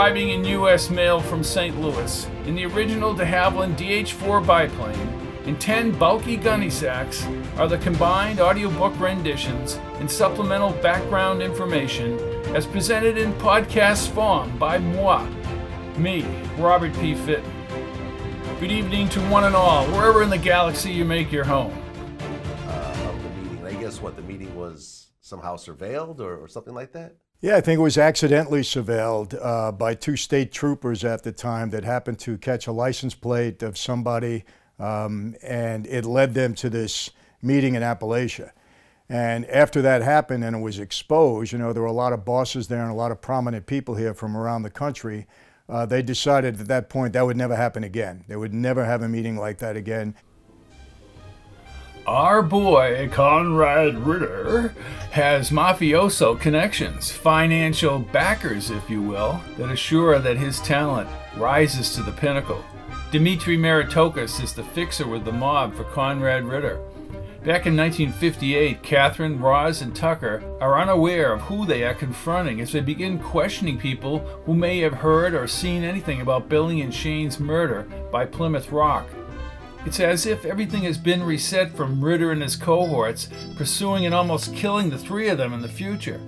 arriving in U.S. mail from St. Louis in the original de Havilland DH-4 biplane in 10 bulky gunny sacks are the combined audiobook renditions and supplemental background information as presented in podcast form by moi, me, Robert P. Fitton. Good evening to one and all, wherever in the galaxy you make your home. uh, of the meeting. I guess what the meeting was somehow surveilled or, or something like that. Yeah, I think it was accidentally surveilled uh, by two state troopers at the time that happened to catch a license plate of somebody, um, and it led them to this meeting in Apalachin. And after that happened and it was exposed, you know, there were a lot of bosses there and a lot of prominent people here from around the country. Uh, they decided at that point that would never happen again. They would never have a meeting like that again. Our boy, Conrad Ridder, has mafioso connections, financial backers, if you will, that assure that his talent rises to the pinnacle. Dmitry Meritokis is the fixer with the mob for Conrad Ridder. Back in 1958, Kathryn, Roz, and Tucker are unaware of who they are confronting as they begin questioning people who may have heard or seen anything about Billy and Shane's murder by Plymouth Rock. It's as if everything has been reset from Ridder and his cohorts, pursuing and almost killing the three of them in the future.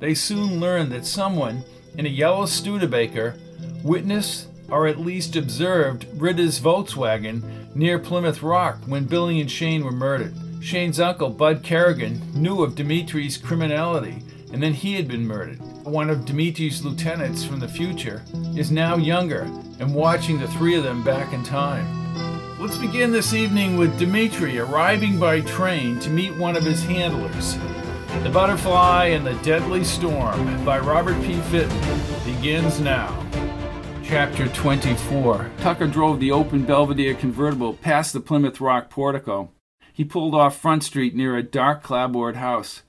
They soon learn that someone in a yellow Studebaker witnessed or at least observed Ridder's Volkswagen near Plymouth Rock when Billy and Shane were murdered. Shane's uncle, Bud Kerrigan, knew of Dimitri's criminality, and then he had been murdered. One of Dimitri's lieutenants from the future is now younger and watching the three of them back in time. Let's begin this evening with Dimitri arriving by train to meet one of his handlers. The Butterfly in the Deadly Storm by Robert P. Fitton begins now. Chapter 24 Tucker drove the open Belvedere convertible past the Plymouth Rock portico. He pulled off Front Street near a dark clapboard house.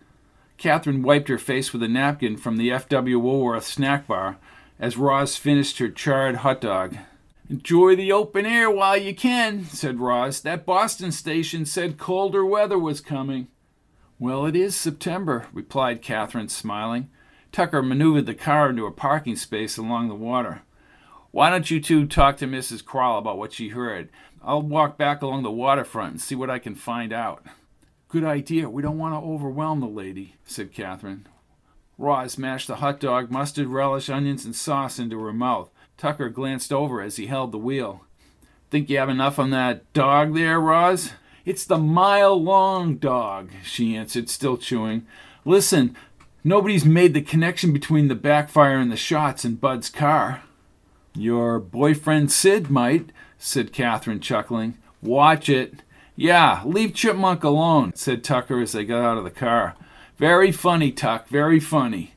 Kathryn wiped her face with a napkin from the F.W. Woolworth snack bar as Roz finished her charred hot dog. Enjoy the open air while you can, said Roz. That Boston station said colder weather was coming. Well, it is September, replied Kathryn, smiling. Tucker maneuvered the car into a parking space along the water. Why don't you two talk to Mrs. Crowell about what she heard? I'll walk back along the waterfront and see what I can find out. Good idea. We don't want to overwhelm the lady, said Kathryn. Roz mashed the hot dog, mustard, relish, onions, and sauce into her mouth. Tucker glanced over as he held the wheel. Think you have enough on that dog there, Roz? It's the mile long dog, she answered, still chewing. Listen, nobody's made the connection between the backfire and the shots in Bud's car. Your boyfriend Sid might, said Kathryn, chuckling. Watch it. Yeah, leave Chipmunk alone, said Tucker as they got out of the car. Very funny, Tuck, very funny.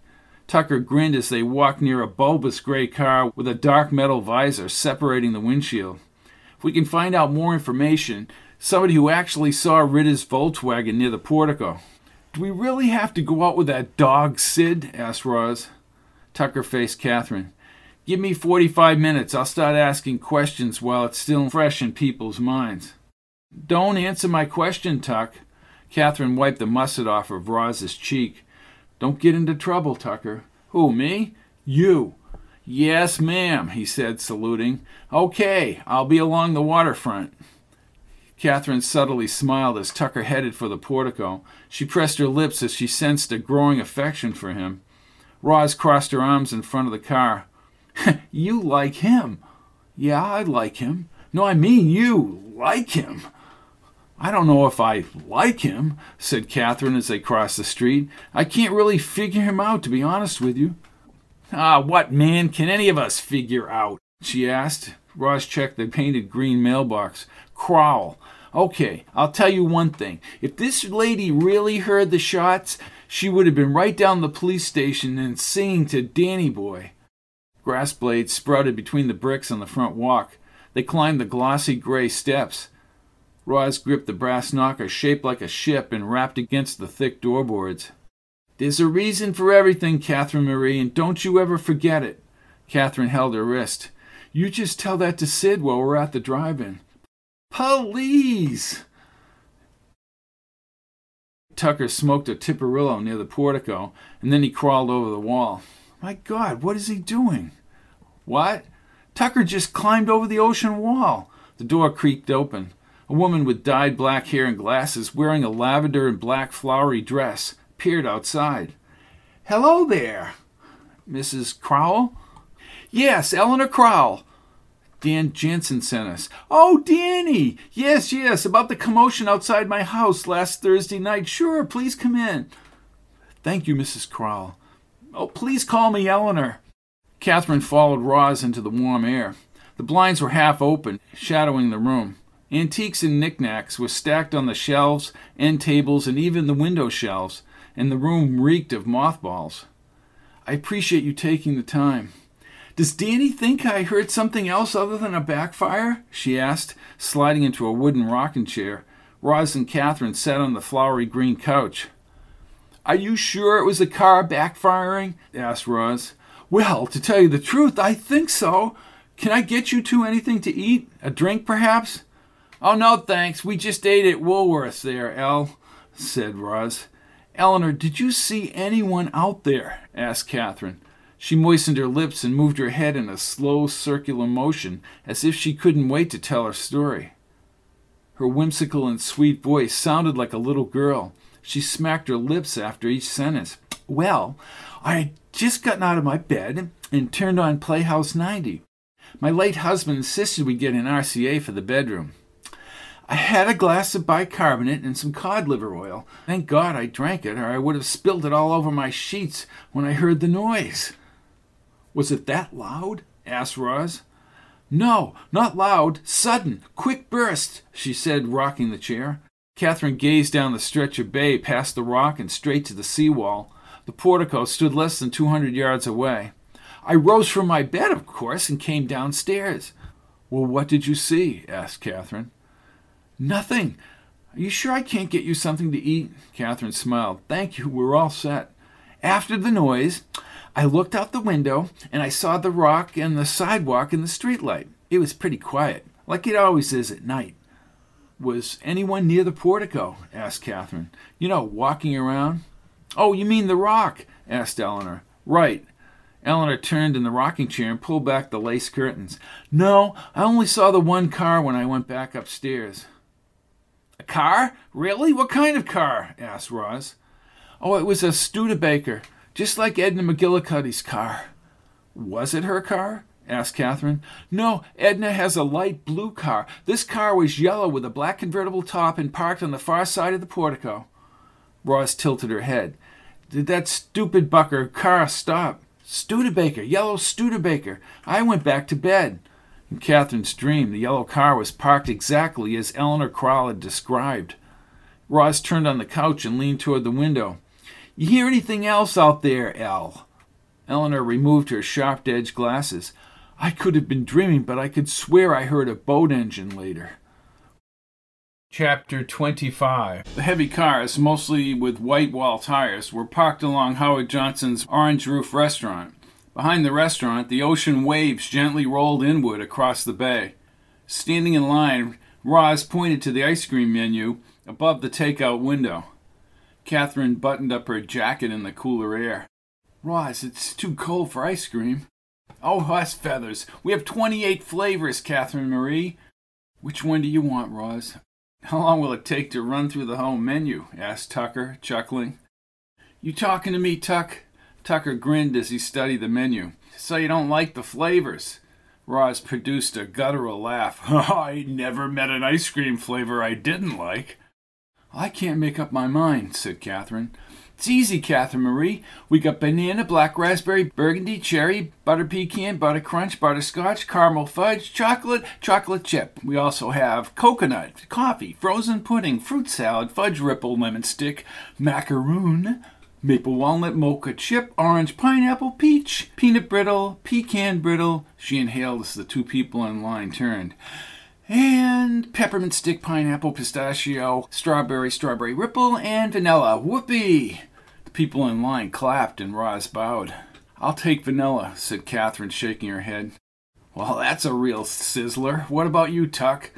Tucker grinned as they walked near a bulbous gray car with a dark metal visor separating the windshield. If we can find out more information, somebody who actually saw Ridder's Volkswagen near the portico. Do we really have to go out with that dog, Sid? asked Roz. Tucker faced Kathryn. Give me 45 minutes. I'll start asking questions while it's still fresh in people's minds. Don't answer my question, Tuck. Kathryn wiped the mustard off of Roz's cheek. Don't get into trouble, Tucker. Who, me? You. Yes, ma'am, he said, saluting. Okay, I'll be along the waterfront. Kathryn subtly smiled as Tucker headed for the portico. She pressed her lips as she sensed a growing affection for him. Roz crossed her arms in front of the car. you like him. Yeah, I like him. No, I mean you like him. I don't know if I like him, said Kathryn as they crossed the street. I can't really figure him out, to be honest with you. Ah, what man can any of us figure out? she asked. Roz checked the painted green mailbox. Crowell. Okay, I'll tell you one thing. If this lady really heard the shots, she would have been right down the police station and singing to Danny Boy. Grass blades sprouted between the bricks on the front walk. They climbed the glossy gray steps. Roz gripped the brass knocker shaped like a ship and rapped against the thick doorboards. There's a reason for everything, Kathryn Marie, and don't you ever forget it. Kathryn held her wrist. You just tell that to Sid while we're at the drive in. Police! Tucker smoked a Tiparillo near the portico, and then he crawled over the wall. My God, what is he doing? What? Tucker just climbed over the ocean wall. The door creaked open. A woman with dyed black hair and glasses, wearing a lavender and black flowery dress, peered outside. Hello there, Mrs. Crowell? Yes, Eleanor Crowell. Dan Jansen sent us. Oh, Danny! Yes, yes, about the commotion outside my house last Thursday night. Sure, please come in. Thank you, Mrs. Crowell. Oh, please call me Eleanor. Kathryn followed Roz into the warm air. The blinds were half open, shadowing the room. Antiques and knickknacks were stacked on the shelves, end tables, and even the window shelves, and the room reeked of mothballs. I appreciate you taking the time. Does Danny think I heard something else other than a backfire? she asked, sliding into a wooden rocking chair. Roz and Kathryn sat on the flowery green couch. Are you sure it was a car backfiring? asked Roz. Well, to tell you the truth, I think so. Can I get you two anything to eat? A drink, perhaps? Oh, no, thanks. We just ate at Woolworth's there, El, said Roz. Eleanor, did you see anyone out there? asked Kathryn. She moistened her lips and moved her head in a slow circular motion, as if she couldn't wait to tell her story. Her whimsical and sweet voice sounded like a little girl. She smacked her lips after each sentence. Well, I had just gotten out of my bed and turned on Playhouse 90. My late husband insisted we get an RCA for the bedroom. I had a glass of bicarbonate and some cod liver oil. Thank God I drank it, or I would have spilled it all over my sheets when I heard the noise. Was it that loud? asked Roz. No, not loud, sudden, quick burst, she said, rocking the chair. Kathryn gazed down the stretch of bay past the rock and straight to the seawall. The portico stood less than two hundred yards away. I rose from my bed, of course, and came downstairs. Well, what did you see? asked Kathryn. Nothing. Are you sure I can't get you something to eat? Kathryn smiled. Thank you, we're all set. After the noise, I looked out the window and I saw the rock and the sidewalk and the streetlight. It was pretty quiet, like it always is at night. Was anyone near the portico? asked Kathryn. You know, walking around? Oh, you mean the rock? asked Eleanor. Right. Eleanor turned in the rocking chair and pulled back the lace curtains. No, I only saw the one car when I went back upstairs. A car? Really? What kind of car? asked Roz. Oh, it was a Studebaker just like Edna McGillicuddy's car. Was it her car? asked Kathryn. No, Edna has a light blue car. This car was yellow with a black convertible top and parked on the far side of the portico. Roz tilted her head. Did that stupid bucker car stop? Studebaker, yellow Studebaker. I went back to bed. In Kathryn's dream, the yellow car was parked exactly as Eleanor Crowell had described. Roz turned on the couch and leaned toward the window. You hear anything else out there, El? Eleanor removed her sharp edged glasses. I could have been dreaming, but I could swear I heard a boat engine later. Chapter 25 The heavy cars, mostly with white wall tires, were parked along Howard Johnson's Orange Roof restaurant. Behind the restaurant, the ocean waves gently rolled inward across the bay. Standing in line, Roz pointed to the ice cream menu above the takeout window. Kathryn buttoned up her jacket in the cooler air. Roz, it's too cold for ice cream. Oh, hush feathers. We have 28 flavors, Kathryn Marie. Which one do you want, Roz? How long will it take to run through the whole menu? asked Tucker, chuckling. You talking to me, Tuck? Tucker grinned as he studied the menu. So you don't like the flavors? Roz produced a guttural laugh. I never met an ice cream flavor I didn't like. I can't make up my mind, said Kathryn. It's easy, Kathryn Marie. We got banana, black raspberry, burgundy, cherry, butter pecan, butter crunch, butterscotch, caramel fudge, chocolate, chocolate chip. We also have coconut, coffee, frozen pudding, fruit salad, fudge ripple, lemon stick, macaroon, maple walnut, mocha chip, orange, pineapple, peach, peanut brittle, pecan brittle. She inhaled as the two people in line turned and peppermint stick, pineapple, pistachio, strawberry, strawberry ripple, and vanilla. Whoopee! The people in line clapped and Roz bowed. I'll take vanilla, said Kathryn, shaking her head. Well, that's a real sizzler. What about you, Tuck?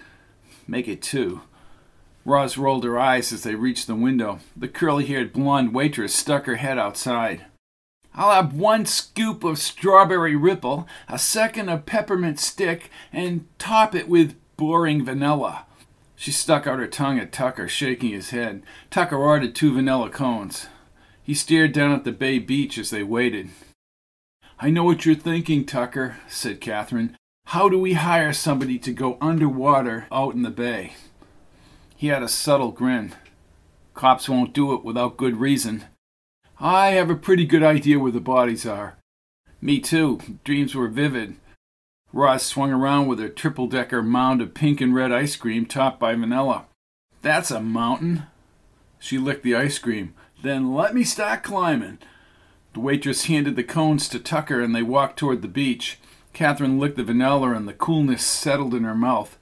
Make it two. Roz rolled her eyes as they reached the window. The curly haired blonde waitress stuck her head outside. I'll have one scoop of strawberry ripple, a second of peppermint stick, and top it with boring vanilla. She stuck out her tongue at Tucker, shaking his head. Tucker ordered two vanilla cones. He stared down at the bay beach as they waited. I know what you're thinking, Tucker, said Kathryn. How do we hire somebody to go underwater out in the bay? He had a subtle grin. Cops won't do it without good reason. I have a pretty good idea where the bodies are. Me too. Dreams were vivid. Roz swung around with a triple decker mound of pink and red ice cream topped by vanilla. That's a mountain. She licked the ice cream. Then let me start climbing. The waitress handed the cones to Tucker and they walked toward the beach. Kathryn licked the vanilla and the coolness settled in her mouth.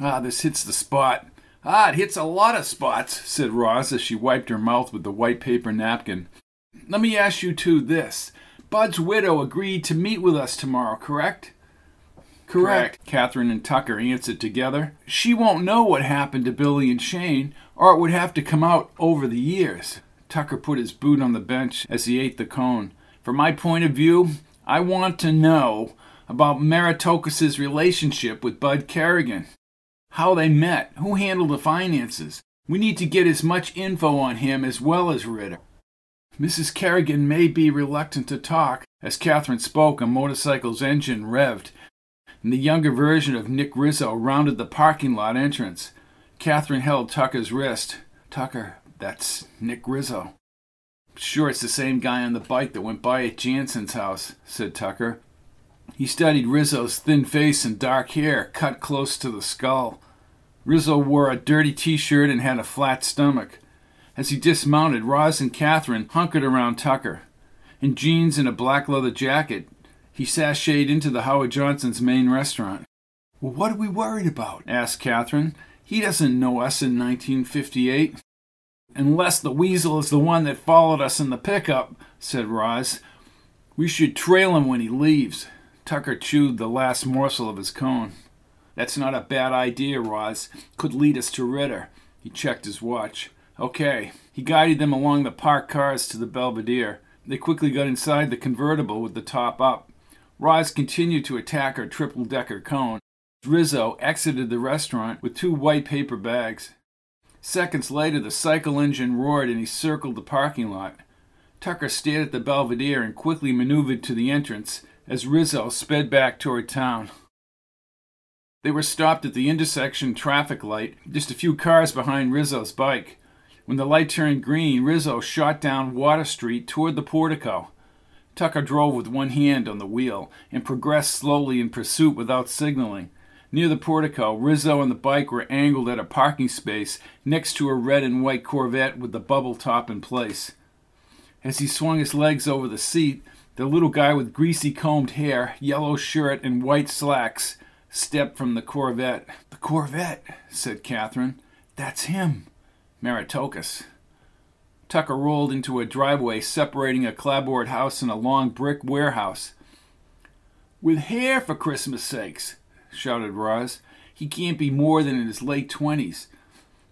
Ah, this hits the spot. Ah, it hits a lot of spots, said Roz as she wiped her mouth with the white paper napkin. Let me ask you two this. Bud's widow agreed to meet with us tomorrow, correct? Correct. Kathryn and Tucker answered together. She won't know what happened to Billy and Shane, or it would have to come out over the years. Tucker put his boot on the bench as he ate the cone. From my point of view, I want to know about Meritokas's relationship with Bud Kerrigan. How they met, who handled the finances. We need to get as much info on him as well as Ridder. Mrs. Kerrigan may be reluctant to talk. As Kathryn spoke, a motorcycle's engine revved, and the younger version of Nick Rizzo rounded the parking lot entrance. Kathryn held Tucker's wrist. Tucker, that's Nick Rizzo. Sure, it's the same guy on the bike that went by at Jansen's house, said Tucker. He studied Rizzo's thin face and dark hair, cut close to the skull. Rizzo wore a dirty t shirt and had a flat stomach. As he dismounted, Roz and Kathryn hunkered around Tucker. In jeans and a black leather jacket, he sashayed into the Howard Johnson's main restaurant. Well, what are we worried about? asked Kathryn. He doesn't know us in 1958. Unless the weasel is the one that followed us in the pickup, said Roz. We should trail him when he leaves. Tucker chewed the last morsel of his cone. That's not a bad idea, Roz. Could lead us to Ridder. He checked his watch. Okay. He guided them along the parked cars to the Belvedere. They quickly got inside the convertible with the top up. Roz continued to attack her triple decker cone. Rizzo exited the restaurant with two white paper bags. Seconds later, the cycle engine roared and he circled the parking lot. Tucker stared at the Belvedere and quickly maneuvered to the entrance as Rizzo sped back toward town. They were stopped at the intersection traffic light, just a few cars behind Rizzo's bike. When the light turned green, Rizzo shot down Water Street toward the portico. Tucker drove with one hand on the wheel and progressed slowly in pursuit without signaling. Near the portico, Rizzo and the bike were angled at a parking space next to a red and white Corvette with the bubble top in place. As he swung his legs over the seat, the little guy with greasy combed hair, yellow shirt, and white slacks stepped from the Corvette. The Corvette, said Kathryn. That's him. Meritocus. Tucker rolled into a driveway separating a clapboard house and a long brick warehouse. With hair, for Christmas sakes, shouted Roz. He can't be more than in his late twenties.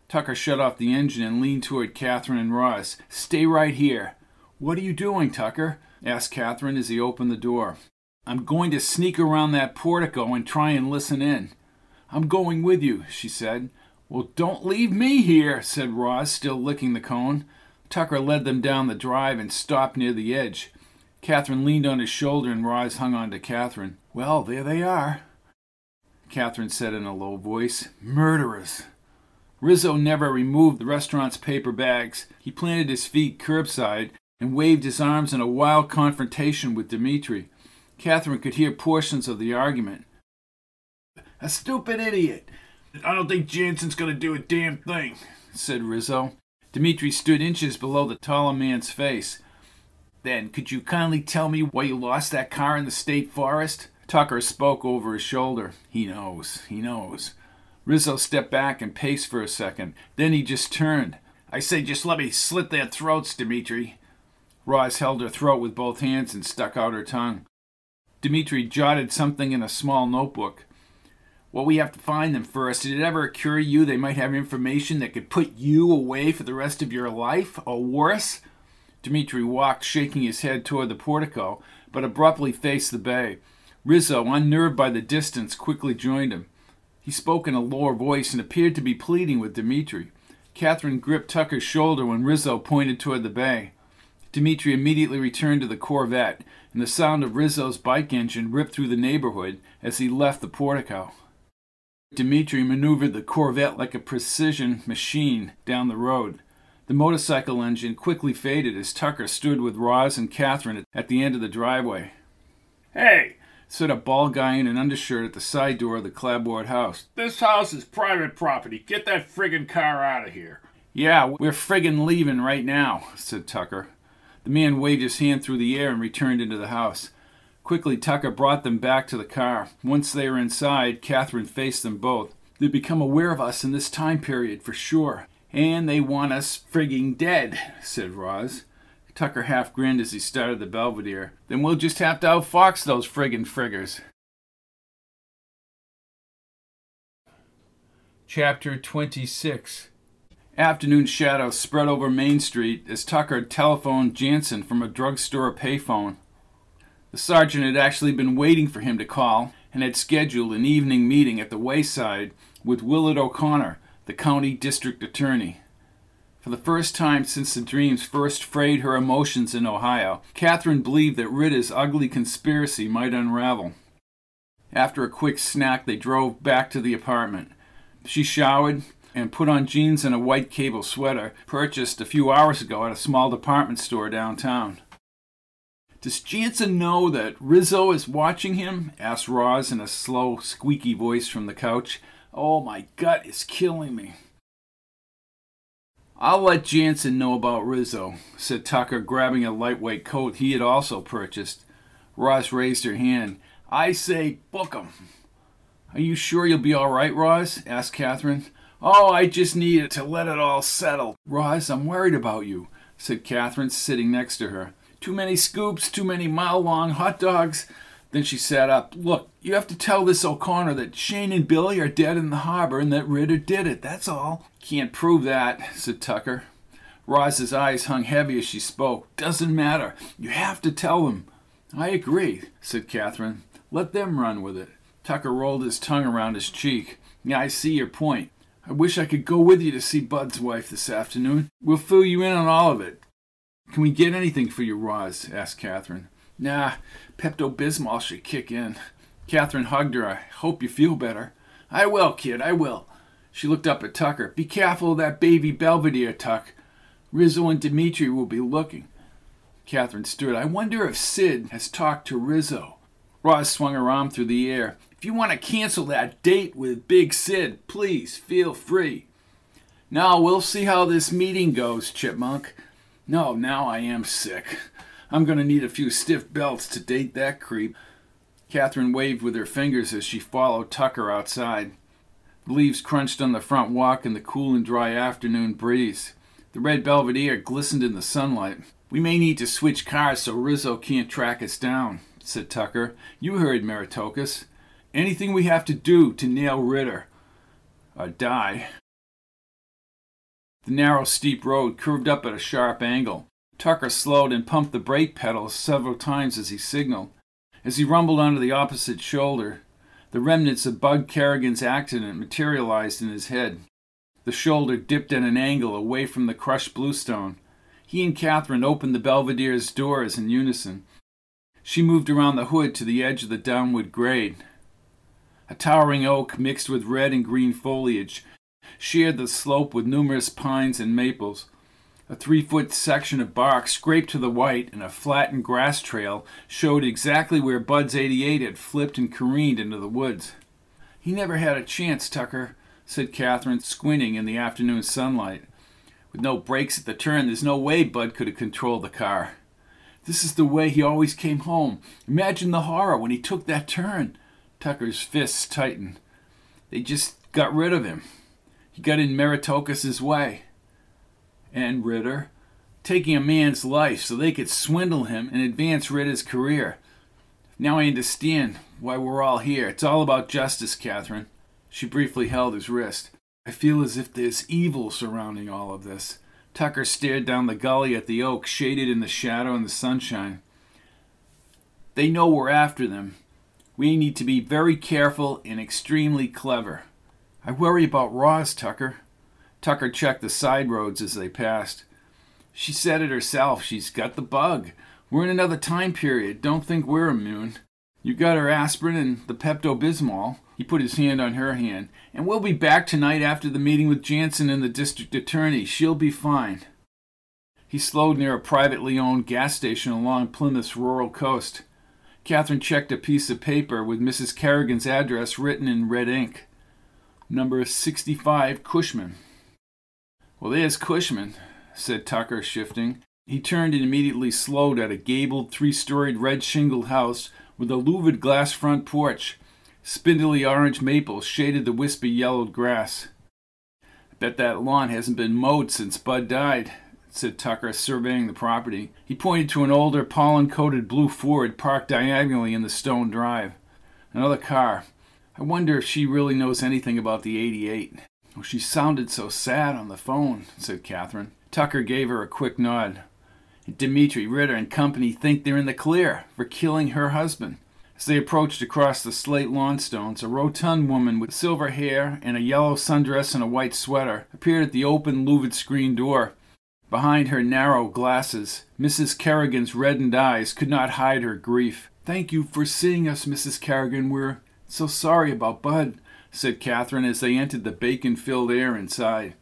Tucker shut off the engine and leaned toward Kathryn and Roz. Stay right here. What are you doing, Tucker? Asked Kathryn as he opened the door. I'm going to sneak around that portico and try and listen in. I'm going with you, she said. Well, don't leave me here, said Roz, still licking the cone. Tucker led them down the drive and stopped near the edge. Kathryn leaned on his shoulder and Roz hung on to Kathryn. Well, there they are, Kathryn said in a low voice. Murderers. Rizzo never removed the restaurant's paper bags. He planted his feet curbside and waved his arms in a wild confrontation with Dimitri. Kathryn could hear portions of the argument. A stupid idiot. I don't think Jansen's going to do a damn thing, said Rizzo. Dimitri stood inches below the taller man's face. Then, could you kindly tell me why you lost that car in the state forest? Tucker spoke over his shoulder. He knows, he knows. Rizzo stepped back and paced for a second. Then he just turned. I say, just let me slit their throats, Dimitri. Roz held her throat with both hands and stuck out her tongue. Dimitri jotted something in a small notebook. Well, we have to find them first. Did it ever occur to you they might have information that could put you away for the rest of your life, or worse? Dimitri walked, shaking his head toward the portico, but abruptly faced the bay. Rizzo, unnerved by the distance, quickly joined him. He spoke in a lower voice and appeared to be pleading with Dimitri. Kathryn gripped Tucker's shoulder when Rizzo pointed toward the bay. Dimitri immediately returned to the Corvette, and the sound of Rizzo's bike engine ripped through the neighborhood as he left the portico. Dimitri maneuvered the Corvette like a precision machine down the road. The motorcycle engine quickly faded as Tucker stood with Roz and Kathryn at the end of the driveway. Hey, said a bald guy in an undershirt at the side door of the clapboard house. This house is private property. Get that friggin' car out of here. Yeah, we're friggin' leaving right now, said Tucker. The man waved his hand through the air and returned into the house. Quickly, Tucker brought them back to the car. Once they were inside, Kathryn faced them both. They've become aware of us in this time period, for sure. And they want us frigging dead, said Roz. Tucker half grinned as he started the Belvedere. Then we'll just have to outfox those friggin' friggers. Chapter 26 Afternoon shadows spread over Main Street as Tucker telephoned Jansen from a drugstore payphone. The sergeant had actually been waiting for him to call and had scheduled an evening meeting at the Wayside with Willard O'Connor, the county district attorney. For the first time since the dreams first frayed her emotions in Ohio, Kathryn believed that Ridder's ugly conspiracy might unravel. After a quick snack, they drove back to the apartment. She showered and put on jeans and a white cable sweater purchased a few hours ago at a small department store downtown. Does Jansen know that Rizzo is watching him? asked Roz in a slow, squeaky voice from the couch. Oh, my gut is killing me. I'll let Jansen know about Rizzo, said Tucker, grabbing a lightweight coat he had also purchased. Roz raised her hand. I say, book him. Are you sure you'll be all right, Roz? asked Kathryn. Oh, I just needed to let it all settle. Roz, I'm worried about you, said Kathryn, sitting next to her. Too many scoops, too many mile long hot dogs. Then she sat up. Look, you have to tell this O'Connor that Shane and Billy are dead in the harbor and that Ridder did it. That's all. Can't prove that, said Tucker. Roz's eyes hung heavy as she spoke. Doesn't matter. You have to tell them. I agree, said Kathryn. Let them run with it. Tucker rolled his tongue around his cheek. Yeah, I see your point. I wish I could go with you to see Bud's wife this afternoon. We'll fill you in on all of it. Can we get anything for you, Roz? asked Kathryn. Nah, Pepto Bismol should kick in. Kathryn hugged her. I hope you feel better. I will, kid, I will. She looked up at Tucker. Be careful of that baby Belvedere, Tuck. Rizzo and Dimitri will be looking. Kathryn stood. I wonder if Sid has talked to Rizzo. Roz swung her arm through the air. If you want to cancel that date with Big Sid, please feel free. Now we'll see how this meeting goes, Chipmunk. No, now I am sick. I'm going to need a few stiff belts to date that creep. Kathryn waved with her fingers as she followed Tucker outside. The leaves crunched on the front walk in the cool and dry afternoon breeze. The red belvedere glistened in the sunlight. We may need to switch cars so Rizzo can't track us down, said Tucker. You heard Meritocus. Anything we have to do to nail Ridder. Or die. The narrow, steep road curved up at a sharp angle. Tucker slowed and pumped the brake pedals several times as he signaled. As he rumbled onto the opposite shoulder, the remnants of Bud Kerrigan's accident materialized in his head. The shoulder dipped at an angle away from the crushed bluestone. He and Kathryn opened the Belvedere's doors in unison. She moved around the hood to the edge of the downward grade. A towering oak mixed with red and green foliage shared the slope with numerous pines and maples. A three foot section of bark scraped to the white and a flattened grass trail showed exactly where Bud's 88 had flipped and careened into the woods. He never had a chance, Tucker, said Kathryn, squinting in the afternoon sunlight. With no brakes at the turn, there's no way Bud could have controlled the car. This is the way he always came home. Imagine the horror when he took that turn. Tucker's fists tightened. They just got rid of him. He got in Meritocus's way and Ridder, taking a man's life so they could swindle him and advance Ridder's career. Now I understand why we're all here. It's all about justice, Kathryn. She briefly held his wrist. I feel as if there's evil surrounding all of this. Tucker stared down the gully at the oak, shaded in the shadow and the sunshine. They know we're after them. We need to be very careful and extremely clever. I worry about Roz, Tucker. Tucker checked the side roads as they passed. She said it herself. She's got the bug. We're in another time period. Don't think we're immune. You got her aspirin and the Pepto Bismol. He put his hand on her hand. And we'll be back tonight after the meeting with Jansen and the district attorney. She'll be fine. He slowed near a privately owned gas station along Plymouth's rural coast. Kathryn checked a piece of paper with Mrs. Kerrigan's address written in red ink. Number 65 Cushman. Well, there's Cushman, said Tucker, shifting. He turned and immediately slowed at a gabled, three storied red shingled house with a louvered glass front porch. Spindly orange maples shaded the wispy yellowed grass. I bet that lawn hasn't been mowed since Bud died, said Tucker, surveying the property. He pointed to an older, pollen coated blue Ford parked diagonally in the stone drive. Another car. I wonder if she really knows anything about the 88. Oh, she sounded so sad on the phone, said Kathryn. Tucker gave her a quick nod. Dimitri Ridder and company think they're in the clear for killing her husband. As they approached across the slate lawnstones, a rotund woman with silver hair and a yellow sundress and a white sweater appeared at the open louvered screen door. Behind her narrow glasses, Mrs. Kerrigan's reddened eyes could not hide her grief. Thank you for seeing us, Mrs. Kerrigan. We're so sorry about Bud, said Kathryn as they entered the bacon filled air inside.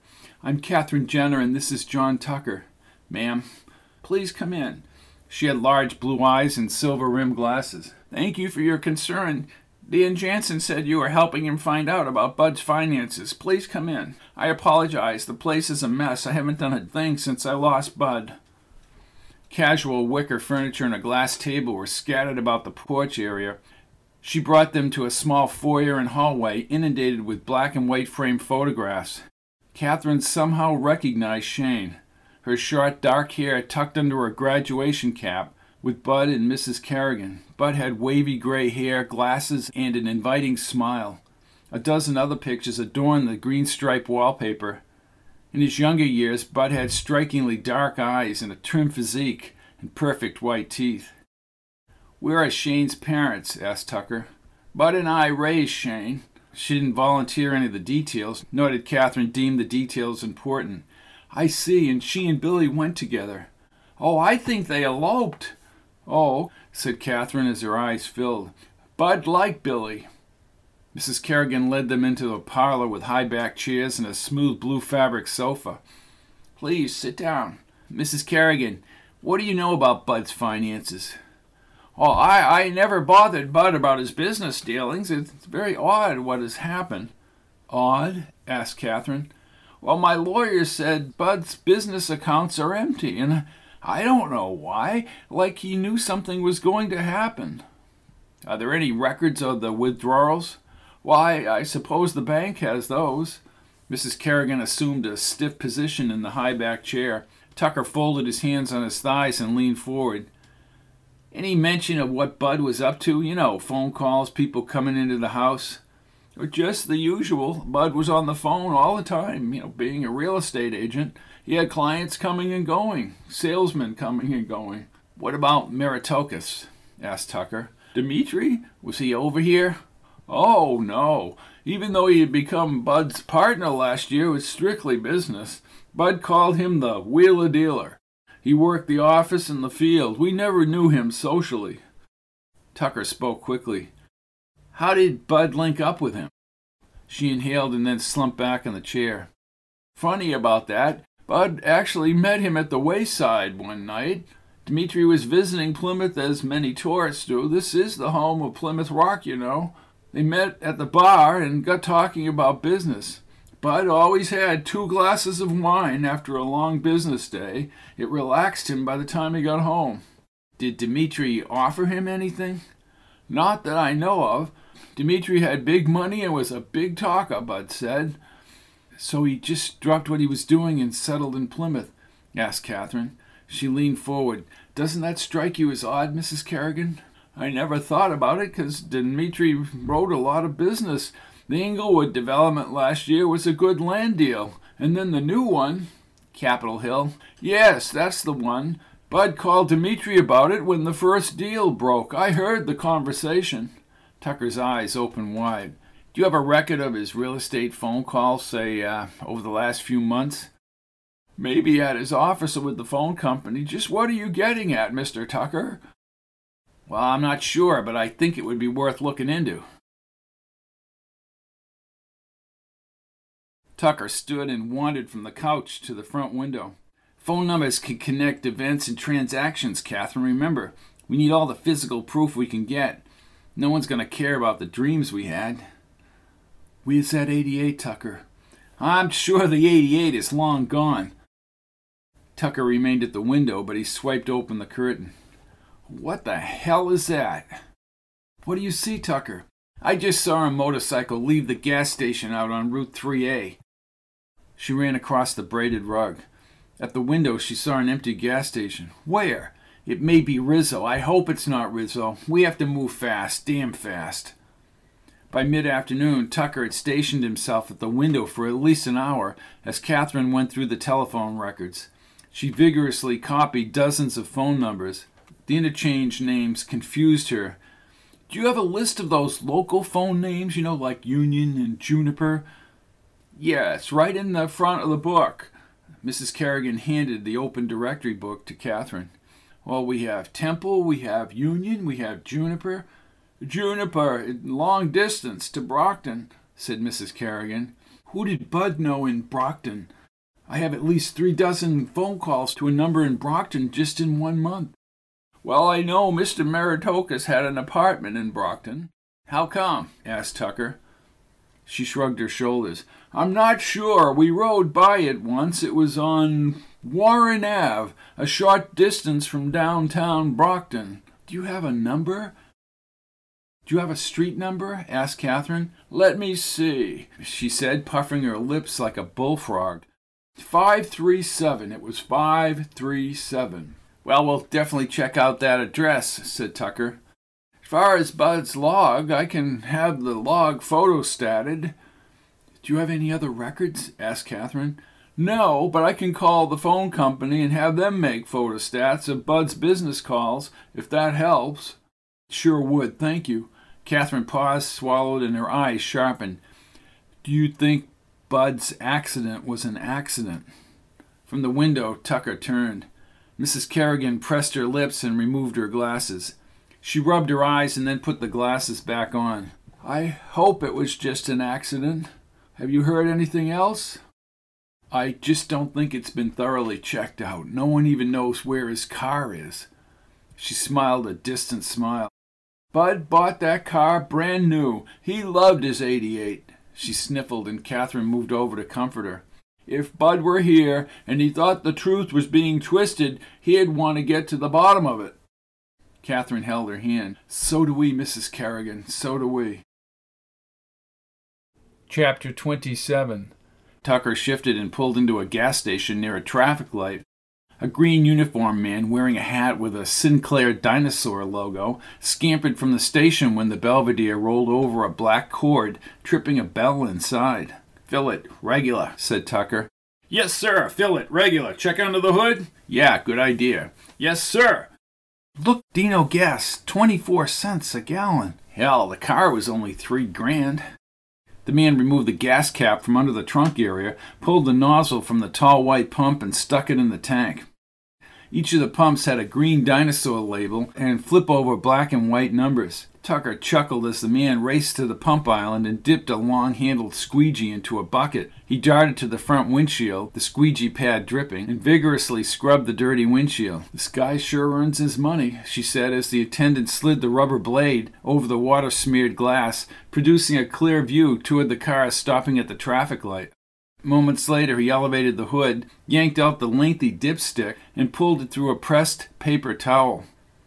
I'm Kathryn Jenner, and this is John Tucker. Ma'am, please come in. She had large blue eyes and silver rimmed glasses. Thank you for your concern. Dan Jansen said you were helping him find out about Bud's finances. Please come in. I apologize. The place is a mess. I haven't done a thing since I lost Bud. Casual wicker furniture and a glass table were scattered about the porch area. She brought them to a small foyer and hallway inundated with black and white framed photographs. Kathryn somehow recognized Shane her short dark hair tucked under a graduation cap, with Bud and Mrs. Kerrigan. Bud had wavy gray hair, glasses, and an inviting smile. A dozen other pictures adorned the green striped wallpaper. In his younger years, Bud had strikingly dark eyes and a trim physique and perfect white teeth. Where are Shane's parents? asked Tucker. Bud and I raised Shane. She didn't volunteer any of the details, nor did Kathryn deem the details important. I see, and she and Billy went together. Oh, I think they eloped. Oh, said Kathryn as her eyes filled. Bud liked Billy. Mrs. Kerrigan led them into a parlor with high backed chairs and a smooth blue fabric sofa. Please sit down. Mrs. Kerrigan, what do you know about Bud's finances? Oh, I, I never bothered Bud about his business dealings. It's very odd what has happened. Odd? asked Kathryn. Well, my lawyer said Bud's business accounts are empty, and I don't know why, like he knew something was going to happen. Are there any records of the withdrawals? Why, I suppose the bank has those. Mrs. Kerrigan assumed a stiff position in the high backed chair. Tucker folded his hands on his thighs and leaned forward. Any mention of what Bud was up to? You know, phone calls, people coming into the house. Just the usual. Bud was on the phone all the time, you know, being a real estate agent. He had clients coming and going, salesmen coming and going. What about Meritokis? asked Tucker. Dimitri? Was he over here? Oh, no. Even though he had become Bud's partner last year, it was strictly business. Bud called him the wheeler dealer. He worked the office and the field. We never knew him socially. Tucker spoke quickly. How did Bud link up with him? She inhaled and then slumped back in the chair. Funny about that. Bud actually met him at the wayside one night. Dmitri was visiting Plymouth as many tourists do. This is the home of Plymouth Rock, you know. They met at the bar and got talking about business. Bud always had two glasses of wine after a long business day. It relaxed him by the time he got home. Did Dmitri offer him anything? Not that I know of. Dimitri had big money and was a big talker, Bud said. So he just dropped what he was doing and settled in Plymouth? asked Kathryn. She leaned forward. Doesn't that strike you as odd, Mrs. Kerrigan? I never thought about it because Dimitri wrote a lot of business. The Inglewood development last year was a good land deal, and then the new one. Capitol Hill. Yes, that's the one. Bud called Dimitri about it when the first deal broke. I heard the conversation. Tucker's eyes opened wide. Do you have a record of his real estate phone calls, say, uh, over the last few months? Maybe at his office or with the phone company. Just what are you getting at, Mr. Tucker? Well, I'm not sure, but I think it would be worth looking into. Tucker stood and wandered from the couch to the front window. Phone numbers can connect events and transactions, Kathryn. Remember, we need all the physical proof we can get. No one's going to care about the dreams we had. Where's that 88, Tucker? I'm sure the 88 is long gone. Tucker remained at the window, but he swiped open the curtain. What the hell is that? What do you see, Tucker? I just saw a motorcycle leave the gas station out on Route 3A. She ran across the braided rug. At the window, she saw an empty gas station. Where? It may be Rizzo. I hope it's not Rizzo. We have to move fast, damn fast. By mid afternoon, Tucker had stationed himself at the window for at least an hour as Kathryn went through the telephone records. She vigorously copied dozens of phone numbers. The interchange names confused her. Do you have a list of those local phone names, you know, like Union and Juniper? Yes, right in the front of the book. Mrs. Kerrigan handed the open directory book to Kathryn. Well, we have Temple, we have Union, we have Juniper. Juniper, long distance to Brockton, said Mrs. Kerrigan. Who did Bud know in Brockton? I have at least three dozen phone calls to a number in Brockton just in one month. Well, I know Mr. Meritokas had an apartment in Brockton. How come? asked Tucker. She shrugged her shoulders. I'm not sure. We rode by it once. It was on Warren Ave, a short distance from downtown Brockton. Do you have a number? Do you have a street number? asked Kathryn. Let me see, she said, puffing her lips like a bullfrog. 537. It was 537. Well, we'll definitely check out that address, said Tucker. As far as Bud's log, I can have the log photostated. Do you have any other records? asked Catherine. No, but I can call the phone company and have them make photostats of Bud's business calls, if that helps. Sure would, thank you. Kathryn paused, swallowed, and her eyes sharpened. Do you think Bud's accident was an accident? From the window, Tucker turned. Mrs. Kerrigan pressed her lips and removed her glasses. She rubbed her eyes and then put the glasses back on. I hope it was just an accident. Have you heard anything else? I just don't think it's been thoroughly checked out. No one even knows where his car is. She smiled a distant smile. Bud bought that car brand new. He loved his 88. She sniffled, and Kathryn moved over to comfort her. If Bud were here and he thought the truth was being twisted, he'd want to get to the bottom of it. Kathryn held her hand. So do we, Mrs. Kerrigan. So do we. Chapter 27 Tucker shifted and pulled into a gas station near a traffic light. A green uniformed man wearing a hat with a Sinclair dinosaur logo scampered from the station when the Belvedere rolled over a black cord, tripping a bell inside. Fill it, regular, said Tucker. Yes, sir, fill it, regular. Check under the hood? Yeah, good idea. Yes, sir. Look, Dino gas, 24 cents a gallon. Hell, the car was only three grand. The man removed the gas cap from under the trunk area, pulled the nozzle from the tall white pump, and stuck it in the tank. Each of the pumps had a green dinosaur label and flip over black and white numbers. Tucker chuckled as the man raced to the pump island and dipped a long handled squeegee into a bucket. He darted to the front windshield, the squeegee pad dripping, and vigorously scrubbed the dirty windshield. This guy sure earns his money, she said as the attendant slid the rubber blade over the water smeared glass, producing a clear view toward the car stopping at the traffic light. Moments later, he elevated the hood, yanked out the lengthy dipstick, and pulled it through a pressed paper towel.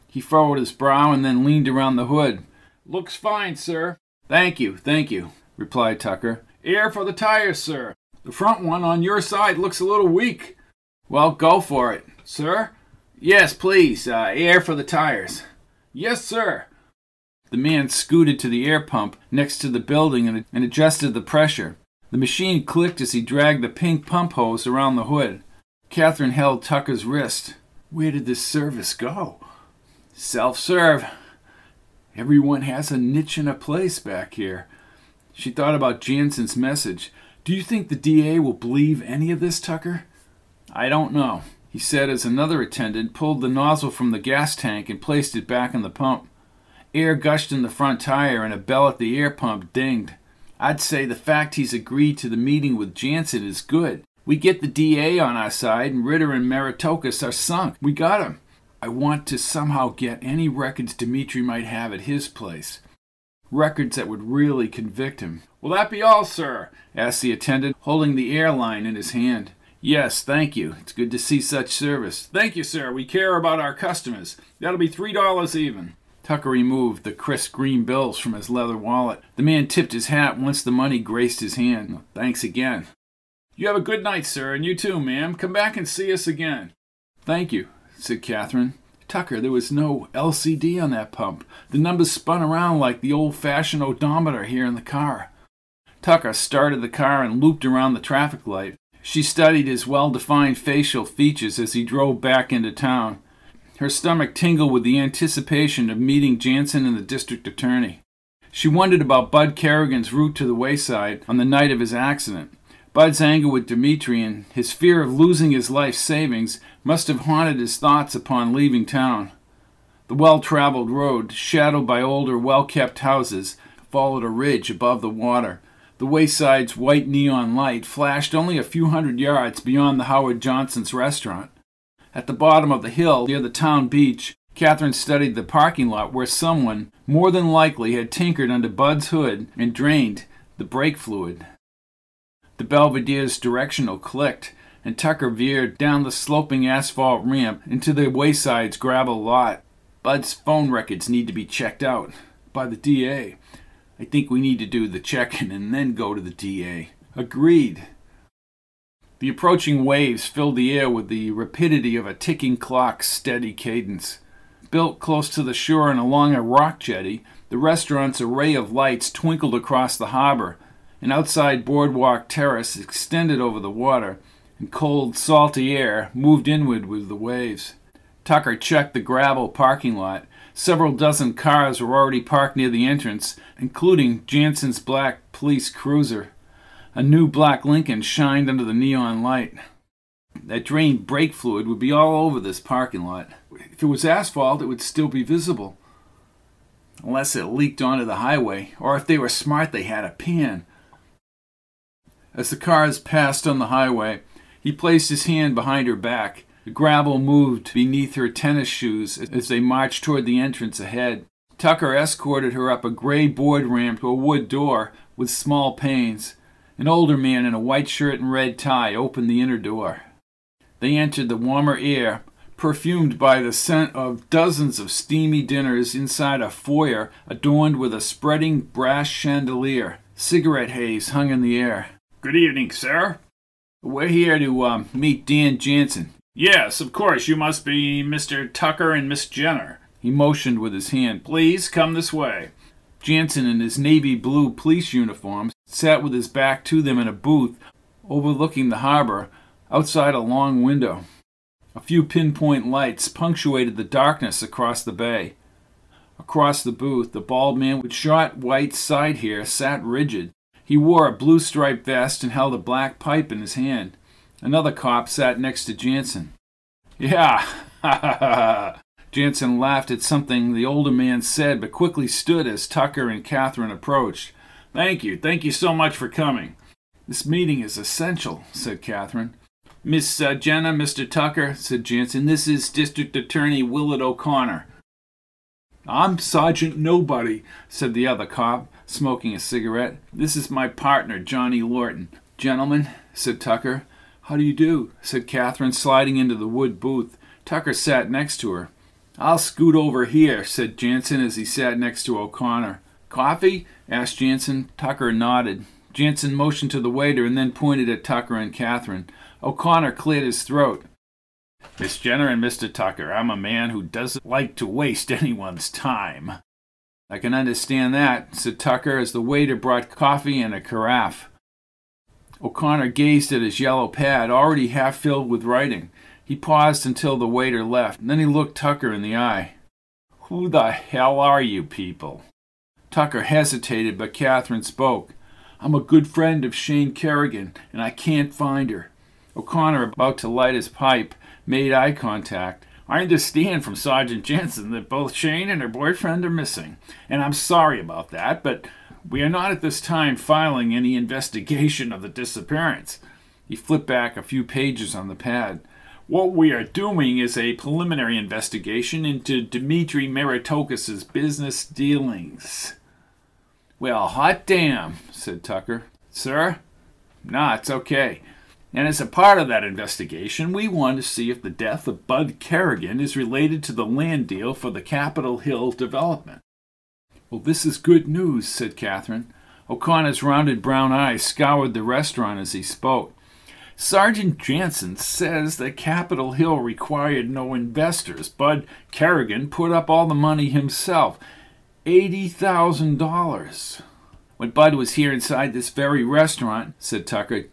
He furrowed his brow and then leaned around the hood. Looks fine, sir. Thank you, thank you, replied Tucker. Air for the tires, sir. The front one on your side looks a little weak. Well, go for it. Sir? Yes, please. Uh, air for the tires. Yes, sir. The man scooted to the air pump next to the building and, and adjusted the pressure. The machine clicked as he dragged the pink pump hose around the hood. Kathryn held Tucker's wrist. Where did this service go? Self serve. Everyone has a niche and a place back here. She thought about Jansen's message. Do you think the DA will believe any of this, Tucker? I don't know, he said as another attendant pulled the nozzle from the gas tank and placed it back in the pump. Air gushed in the front tire and a bell at the air pump dinged. I'd say the fact he's agreed to the meeting with Jansen is good. We get the DA on our side, and Ridder and Meritokis are sunk. We got him. I want to somehow get any records Dimitri might have at his place. Records that would really convict him. Will that be all, sir? asked the attendant, holding the airline in his hand. Yes, thank you. It's good to see such service. Thank you, sir. We care about our customers. That'll be three dollars even. Tucker removed the crisp green bills from his leather wallet. The man tipped his hat once the money graced his hand. Thanks again. You have a good night, sir, and you too, ma'am. Come back and see us again. Thank you, said Kathryn. Tucker, there was no LCD on that pump. The numbers spun around like the old fashioned odometer here in the car. Tucker started the car and looped around the traffic light. She studied his well defined facial features as he drove back into town. Her stomach tingled with the anticipation of meeting Jansen and the district attorney. She wondered about Bud Kerrigan's route to the wayside on the night of his accident. Bud's anger with Dimitri and his fear of losing his life savings must have haunted his thoughts upon leaving town. The well traveled road, shadowed by older, well kept houses, followed a ridge above the water. The wayside's white neon light flashed only a few hundred yards beyond the Howard Johnson's restaurant. At the bottom of the hill, near the town beach, Kathryn studied the parking lot where someone, more than likely, had tinkered under Bud's hood and drained the brake fluid. The Belvedere's directional clicked, and Tucker veered down the sloping asphalt ramp into the wayside's gravel lot. Bud's phone records need to be checked out by the DA. I think we need to do the checking and then go to the DA. Agreed. The approaching waves filled the air with the rapidity of a ticking clock's steady cadence. Built close to the shore and along a rock jetty, the restaurant's array of lights twinkled across the harbor, an outside boardwalk terrace extended over the water, and cold, salty air moved inward with the waves. Tucker checked the gravel parking lot. Several dozen cars were already parked near the entrance, including Jansen's black police cruiser. A new black Lincoln shined under the neon light. That drained brake fluid would be all over this parking lot. If it was asphalt, it would still be visible. Unless it leaked onto the highway, or if they were smart, they had a pan. As the cars passed on the highway, he placed his hand behind her back. The gravel moved beneath her tennis shoes as they marched toward the entrance ahead. Tucker escorted her up a gray board ramp to a wood door with small panes. An older man in a white shirt and red tie opened the inner door. They entered the warmer air, perfumed by the scent of dozens of steamy dinners inside a foyer adorned with a spreading brass chandelier. Cigarette haze hung in the air. Good evening, sir. We're here to um, meet Dan Jansen. Yes, of course. You must be Mr. Tucker and Miss Jenner. He motioned with his hand. Please come this way. Jansen, in his navy blue police uniform, sat with his back to them in a booth overlooking the harbor outside a long window. A few pinpoint lights punctuated the darkness across the bay. Across the booth, the bald man with short white side hair sat rigid, he wore a blue striped vest and held a black pipe in his hand. Another cop sat next to Jansen. Yeah, ha ha ha. Jansen laughed at something the older man said, but quickly stood as Tucker and Kathryn approached. Thank you. Thank you so much for coming. This meeting is essential, said Kathryn. Miss uh, Jenna, Mr. Tucker, said Jansen, this is District Attorney Willard O'Connor. I'm Sergeant Nobody, said the other cop smoking a cigarette. This is my partner, Johnny Lorton. Gentlemen, said Tucker. How do you do? said Kathryn, sliding into the wood booth. Tucker sat next to her. I'll scoot over here, said Jansen as he sat next to O'Connor. Coffee? Asked Jansen. Tucker nodded. Jansen motioned to the waiter and then pointed at Tucker and Kathryn. O'Connor cleared his throat. Miss Jenner and Mr. Tucker, I'm a man who doesn't like to waste anyone's time. I can understand that, said Tucker as the waiter brought coffee and a carafe. O'Connor gazed at his yellow pad, already half filled with writing. He paused until the waiter left, and then he looked Tucker in the eye. Who the hell are you people? Tucker hesitated, but Kathryn spoke. I'm a good friend of Shane Kerrigan, and I can't find her. O'Connor, about to light his pipe, made eye contact. I understand from Sergeant Jansen that both Shane and her boyfriend are missing, and I'm sorry about that, but we are not at this time filing any investigation of the disappearance. He flipped back a few pages on the pad. What we are doing is a preliminary investigation into Dmitri Meritokas's business dealings. Well, hot damn, said Tucker. Sir? Nah, it's okay. And as a part of that investigation, we want to see if the death of Bud Kerrigan is related to the land deal for the Capitol Hill development. Well, this is good news, said Kathryn. O'Connor's rounded brown eyes scoured the restaurant as he spoke. Sergeant Jansen says that Capitol Hill required no investors. Bud Kerrigan put up all the money himself $80,000. When Bud was here inside this very restaurant, said Tucker,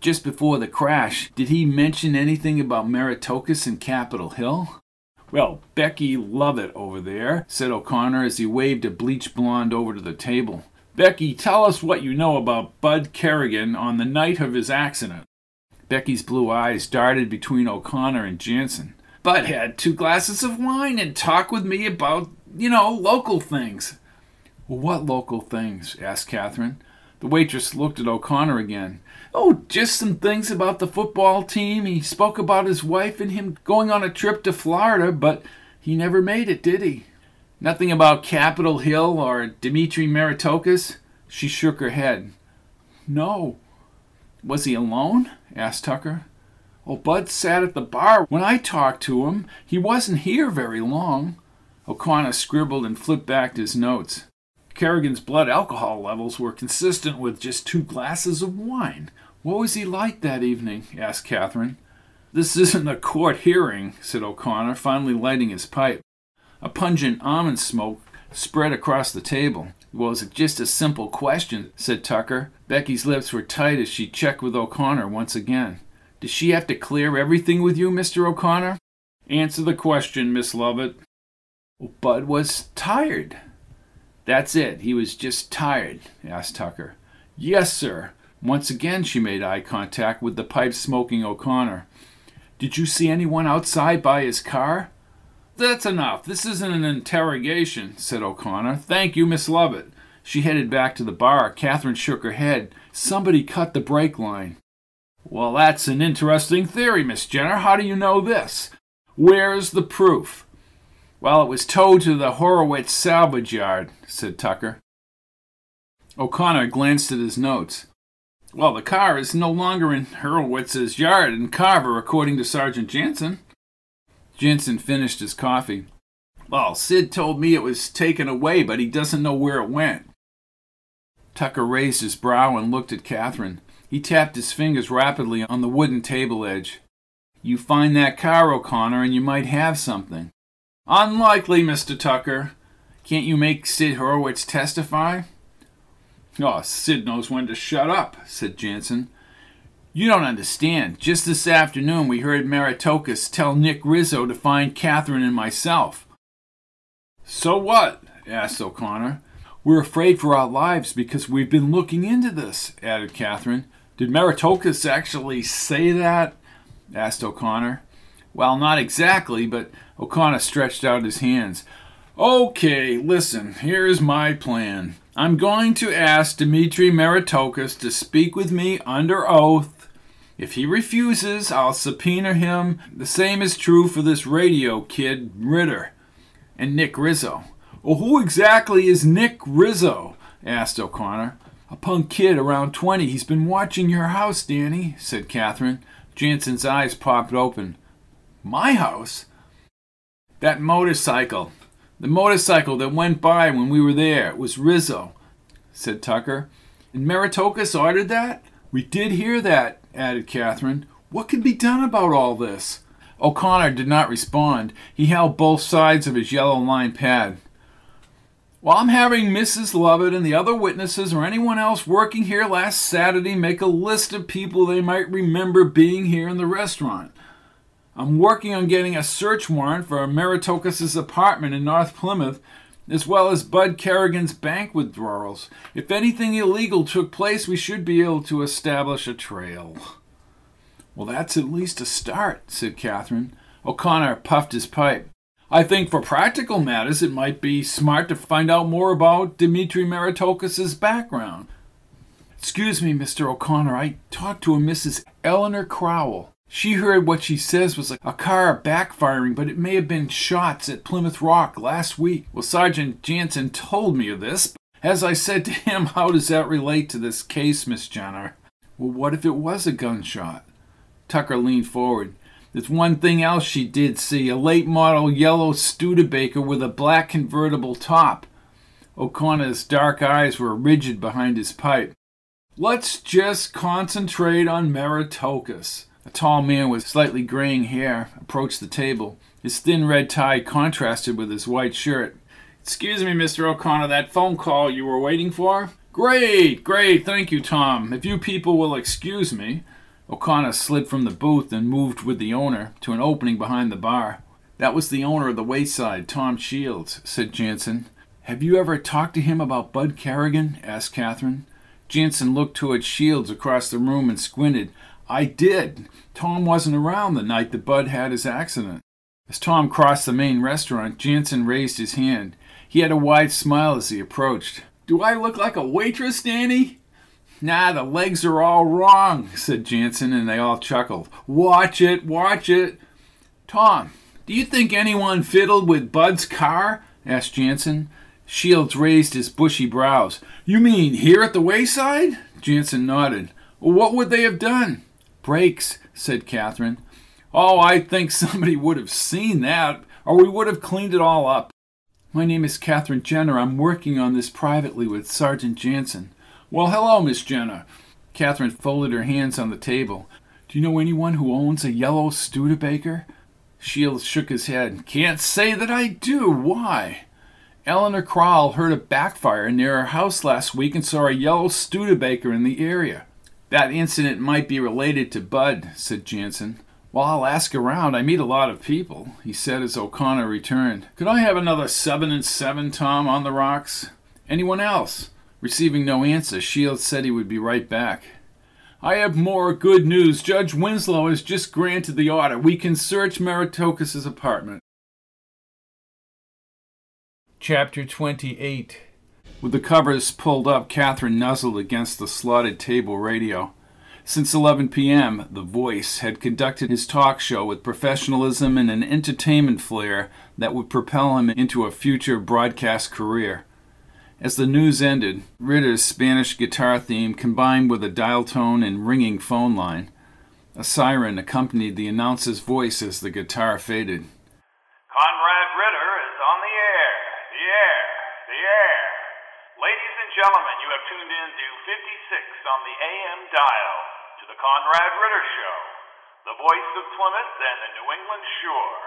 just before the crash, did he mention anything about Meritokas and Capitol Hill? Well, Becky Lovett over there, said O'Connor as he waved a bleach blonde over to the table. Becky, tell us what you know about Bud Kerrigan on the night of his accident. Becky's blue eyes darted between O'Connor and Jansen. Bud had two glasses of wine and talked with me about, you know, local things. Well, what local things? asked Kathryn. The waitress looked at O'Connor again. Oh, just some things about the football team. He spoke about his wife and him going on a trip to Florida, but he never made it, did he? Nothing about Capitol Hill or Dmitri Meritokas? She shook her head. No. Was he alone? asked Tucker. Oh, Bud sat at the bar when I talked to him. He wasn't here very long. O'Connor scribbled and flipped back his notes. Kerrigan's blood alcohol levels were consistent with just two glasses of wine. What was he like that evening? asked Kathryn. This isn't a court hearing, said O'Connor, finally lighting his pipe. A pungent almond smoke spread across the table. Was it just a simple question? said Tucker. Becky's lips were tight as she checked with O'Connor once again. Does she have to clear everything with you, Mr. O'Connor? Answer the question, Miss Lovett. Bud was tired. That's it. He was just tired, asked Tucker. Yes, sir. Once again, she made eye contact with the pipe smoking O'Connor. Did you see anyone outside by his car? That's enough. This isn't an interrogation, said O'Connor. Thank you, Miss Lovett. She headed back to the bar. Kathryn shook her head. Somebody cut the brake line. Well, that's an interesting theory, Miss Jenner. How do you know this? Where's the proof? Well, it was towed to the Horowitz salvage yard, said Tucker. O'Connor glanced at his notes. Well, the car is no longer in Horowitz's yard in Carver, according to Sergeant Jansen. Jansen finished his coffee. Well, Sid told me it was taken away, but he doesn't know where it went. Tucker raised his brow and looked at Kathryn. He tapped his fingers rapidly on the wooden table edge. You find that car, O'Connor, and you might have something. Unlikely, Mr. Tucker. Can't you make Sid Horowitz testify? Oh, Sid knows when to shut up, said Jansen. You don't understand. Just this afternoon we heard Meritokas tell Nick Rizzo to find Kathryn and myself. So what? asked O'Connor. We're afraid for our lives because we've been looking into this, added Kathryn. Did Meritokas actually say that? asked O'Connor. Well, not exactly, but O'Connor stretched out his hands. Okay, listen, here's my plan. I'm going to ask Dmitri Meritokas to speak with me under oath. If he refuses, I'll subpoena him. The same is true for this radio kid, Ridder, and Nick Rizzo. Well, who exactly is Nick Rizzo? asked O'Connor. A punk kid around 20. He's been watching your house, Danny, said Kathryn. Jansen's eyes popped open. My house? That motorcycle. The motorcycle that went by when we were there. Was Rizzo, said Tucker. And Meritokas ordered that? We did hear that, added Kathryn. What can be done about all this? O'Connor did not respond. He held both sides of his yellow lined pad. Well, I'm having Mrs. Lovett and the other witnesses or anyone else working here last Saturday make a list of people they might remember being here in the restaurant. I'm working on getting a search warrant for Meritokis' apartment in North Plymouth, as well as Bud Kerrigan's bank withdrawals. If anything illegal took place, we should be able to establish a trail. Well, that's at least a start, said Kathryn. O'Connor puffed his pipe. I think for practical matters, it might be smart to find out more about Dmitri Meritokis' background. Excuse me, Mr. O'Connor, I talked to a Mrs. Eleanor Crowell. She heard what she says was a car backfiring, but it may have been shots at Plymouth Rock last week. Well, Sergeant Jansen told me of this. As I said to him, how does that relate to this case, Miss Jenner? Well, what if it was a gunshot? Tucker leaned forward. There's one thing else she did see a late model yellow Studebaker with a black convertible top. O'Connor's dark eyes were rigid behind his pipe. Let's just concentrate on Meritokis. A tall man with slightly graying hair approached the table. His thin red tie contrasted with his white shirt. Excuse me, Mr. O'Connor, that phone call you were waiting for? Great, great, thank you, Tom. If you people will excuse me. O'Connor slid from the booth and moved with the owner to an opening behind the bar. That was the owner of the Wayside, Tom Shields, said Jansen. Have you ever talked to him about Bud Kerrigan? asked Kathryn. Jansen looked toward Shields across the room and squinted. I did. Tom wasn't around the night that Bud had his accident. As Tom crossed the main restaurant, Jansen raised his hand. He had a wide smile as he approached. Do I look like a waitress, Danny? Nah, the legs are all wrong, said Jansen, and they all chuckled. Watch it, watch it. Tom, do you think anyone fiddled with Bud's car? asked Jansen. Shields raised his bushy brows. You mean here at the wayside? Jansen nodded. What would they have done? Brakes, said Kathryn. Oh, I think somebody would have seen that, or we would have cleaned it all up. My name is Kathryn Jenner. I'm working on this privately with Sergeant Jansen. Well, hello, Miss Jenner. Kathryn folded her hands on the table. Do you know anyone who owns a yellow Studebaker? Shields shook his head. Can't say that I do. Why? Eleanor Crowell heard a backfire near her house last week and saw a yellow Studebaker in the area. That incident might be related to Bud, said Jansen. Well, I'll ask around. I meet a lot of people, he said as O'Connor returned. Could I have another seven and seven, Tom, on the rocks? Anyone else? Receiving no answer, Shields said he would be right back. I have more good news. Judge Winslow has just granted the order. We can search Meritokis' apartment. Chapter 28 With the covers pulled up, Kathryn nuzzled against the slotted table radio. Since 11 p.m., The Voice had conducted his talk show with professionalism and an entertainment flair that would propel him into a future broadcast career. As the news ended, Ridder's Spanish guitar theme combined with a dial tone and ringing phone line. A siren accompanied the announcer's voice as the guitar faded. Conrad Ridder is on the air, the air, the air. Ladies and gentlemen, you have tuned in to 56 on the AM dial to the Conrad Ridder Show, the voice of Plymouth and the New England shore.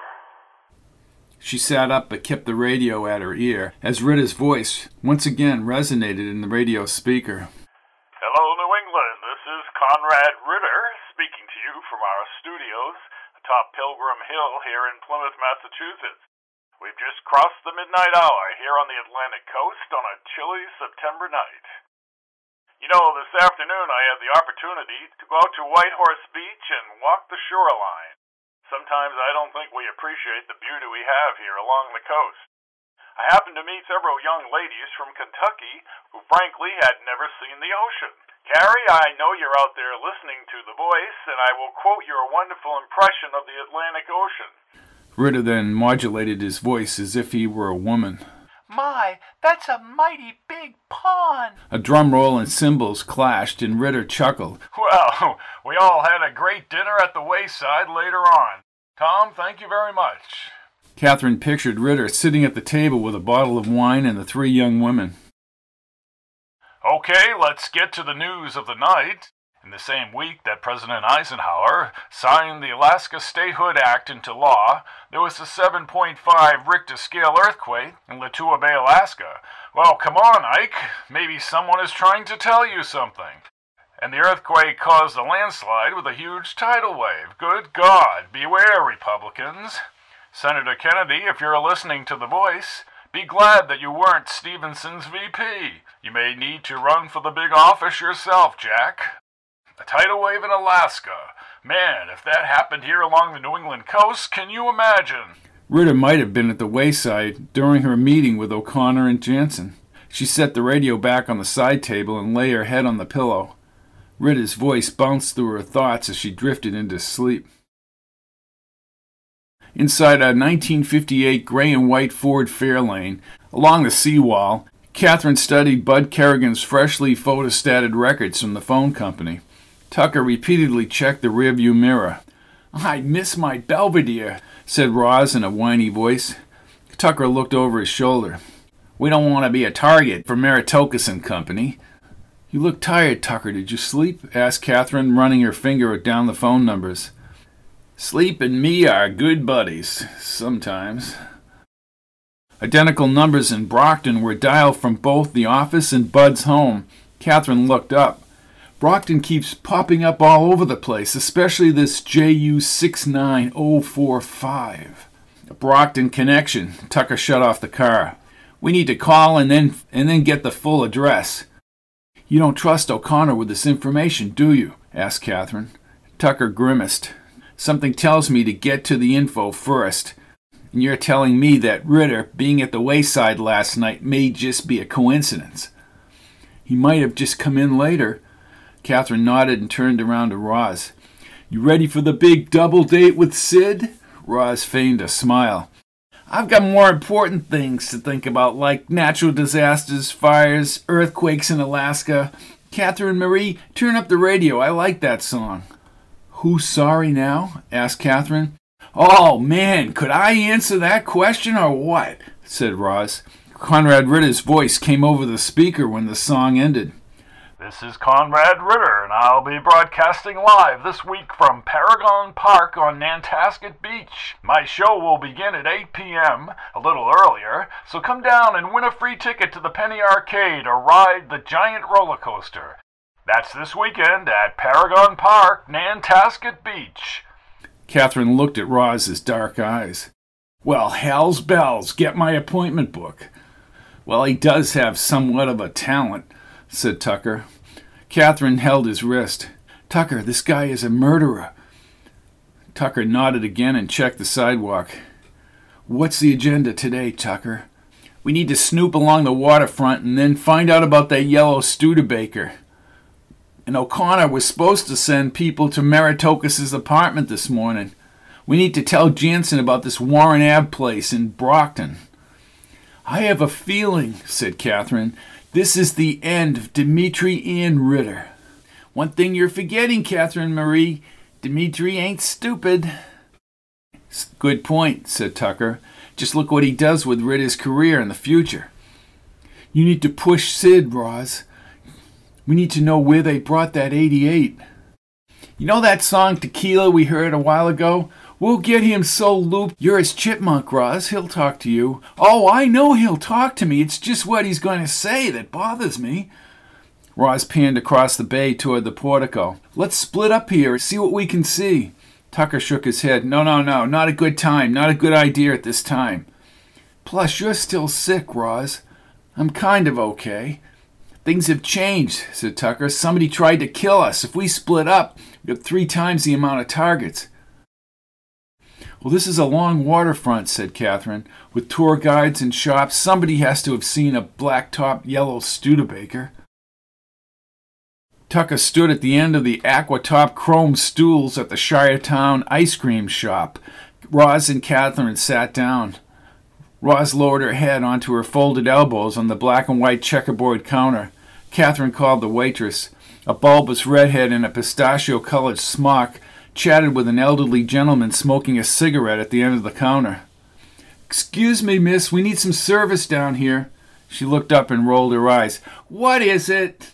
She sat up but kept the radio at her ear as Ridder's voice once again resonated in the radio speaker. Hello, New England. This is Conrad Ridder speaking to you from our studios atop Pilgrim Hill here in Plymouth, Massachusetts. We've just crossed the midnight hour here on the Atlantic coast on a chilly September night. You know, this afternoon I had the opportunity to go out to White Horse Beach and walk the shoreline. Sometimes I don't think we appreciate the beauty we have here along the coast. I happened to meet several young ladies from Kentucky who frankly had never seen the ocean. Carrie, I know you're out there listening to The Voice, and I will quote your wonderful impression of the Atlantic Ocean. Ridder then modulated his voice as if he were a woman. My, that's a mighty big pond. A drum roll and cymbals clashed, and Ridder chuckled. Well, we all had a great dinner at the wayside later on. Tom, thank you very much. Kathryn pictured Ridder sitting at the table with a bottle of wine and the three young women. Okay, let's get to the news of the night. In the same week that President Eisenhower signed the Alaska Statehood Act into law, there was a 7.5 Richter scale earthquake in Lituya Bay, Alaska, Well, come on, Ike. Maybe someone is trying to tell you something. And the earthquake caused a landslide with a huge tidal wave. Good God, beware, Republicans. Senator Kennedy, if you're listening to The Voice, be glad that you weren't Stevenson's VP. You may need to run for the big office yourself, Jack. A tidal wave in Alaska. Man, if that happened here along the New England coast, can you imagine? Ridder might have been at the wayside during her meeting with O'Connor and Jansen. She set the radio back on the side table and lay her head on the pillow. Ridder's voice bounced through her thoughts as she drifted into sleep. Inside a 1958 gray and white Ford Fairlane, along the seawall, Kathryn studied Bud Kerrigan's freshly photostated records from the phone company. Tucker repeatedly checked the rearview mirror. I miss my Belvedere, said Roz in a whiny voice. Tucker looked over his shoulder. We don't want to be a target for Meritokis and Company. You look tired, Tucker. Did you sleep? asked Kathryn, running her finger down the phone numbers. Sleep and me are good buddies, sometimes. Identical numbers in Brockton were dialed from both the office and Bud's home. Kathryn looked up. Brockton keeps popping up all over the place, especially this JU69045. A Brockton connection. Tucker shut off the car. We need to call and then and then get the full address. You don't trust O'Connor with this information, do you? asked Kathryn. Tucker grimaced. Something tells me to get to the info first. And you're telling me that Ridder being at the wayside last night may just be a coincidence. He might have just come in later. Kathryn nodded and turned around to Roz. You ready for the big double date with Sid? Roz feigned a smile. I've got more important things to think about, like natural disasters, fires, earthquakes in Alaska. Kathryn Marie, turn up the radio. I like that song. Who's sorry now? asked Kathryn. Oh, man, could I answer that question or what? said Roz. Conrad Ridder's voice came over the speaker when the song ended. This is Conrad Ridder, and I'll be broadcasting live this week from Paragon Park on Nantasket Beach. My show will begin at 8 p.m., a little earlier, so come down and win a free ticket to the Penny Arcade or ride the giant roller coaster. That's this weekend at Paragon Park, Nantasket Beach. Kathryn looked at Roz's dark eyes. Well, hell's bells, get my appointment book. Well, he does have somewhat of a talent, said Tucker. Kathryn held his wrist. Tucker, this guy is a murderer. Tucker nodded again and checked the sidewalk. What's the agenda today, Tucker? We need to snoop along the waterfront and then find out about that yellow Studebaker and O'Connor was supposed to send people to Meritokis's apartment this morning. We need to tell Jansen about this Warren Ave place in Brockton. I have a feeling, said Kathryn, this is the end of Dimitri Ian Ridder. One thing you're forgetting, Kathryn Marie, Dimitri ain't stupid. Good point, said Tucker. Just look what he does with Ridder's career in the future. You need to push Sid, Roz. We need to know where they brought that 88. You know that song Tequila we heard a while ago? We'll get him so looped. You're his chipmunk, Roz. He'll talk to you. Oh, I know he'll talk to me. It's just what he's going to say that bothers me. Roz panned across the bay toward the portico. Let's split up here, see what we can see. Tucker shook his head. No, no, no, not a good time, not a good idea at this time. Plus, you're still sick, Roz. I'm kind of okay. Things have changed, said Tucker. Somebody tried to kill us. If we split up, we have three times the amount of targets. Well, this is a long waterfront, said Kathryn. With tour guides and shops, somebody has to have seen a black top yellow Studebaker. Tucker stood at the end of the aqua top chrome stools at the Shiretown ice cream shop. Roz and Kathryn sat down. Roz lowered her head onto her folded elbows on the black and white checkerboard counter. Catherine called the waitress. A bulbous redhead in a pistachio colored smock chatted with an elderly gentleman smoking a cigarette at the end of the counter. Excuse me, miss, we need some service down here. She looked up and rolled her eyes. What is it?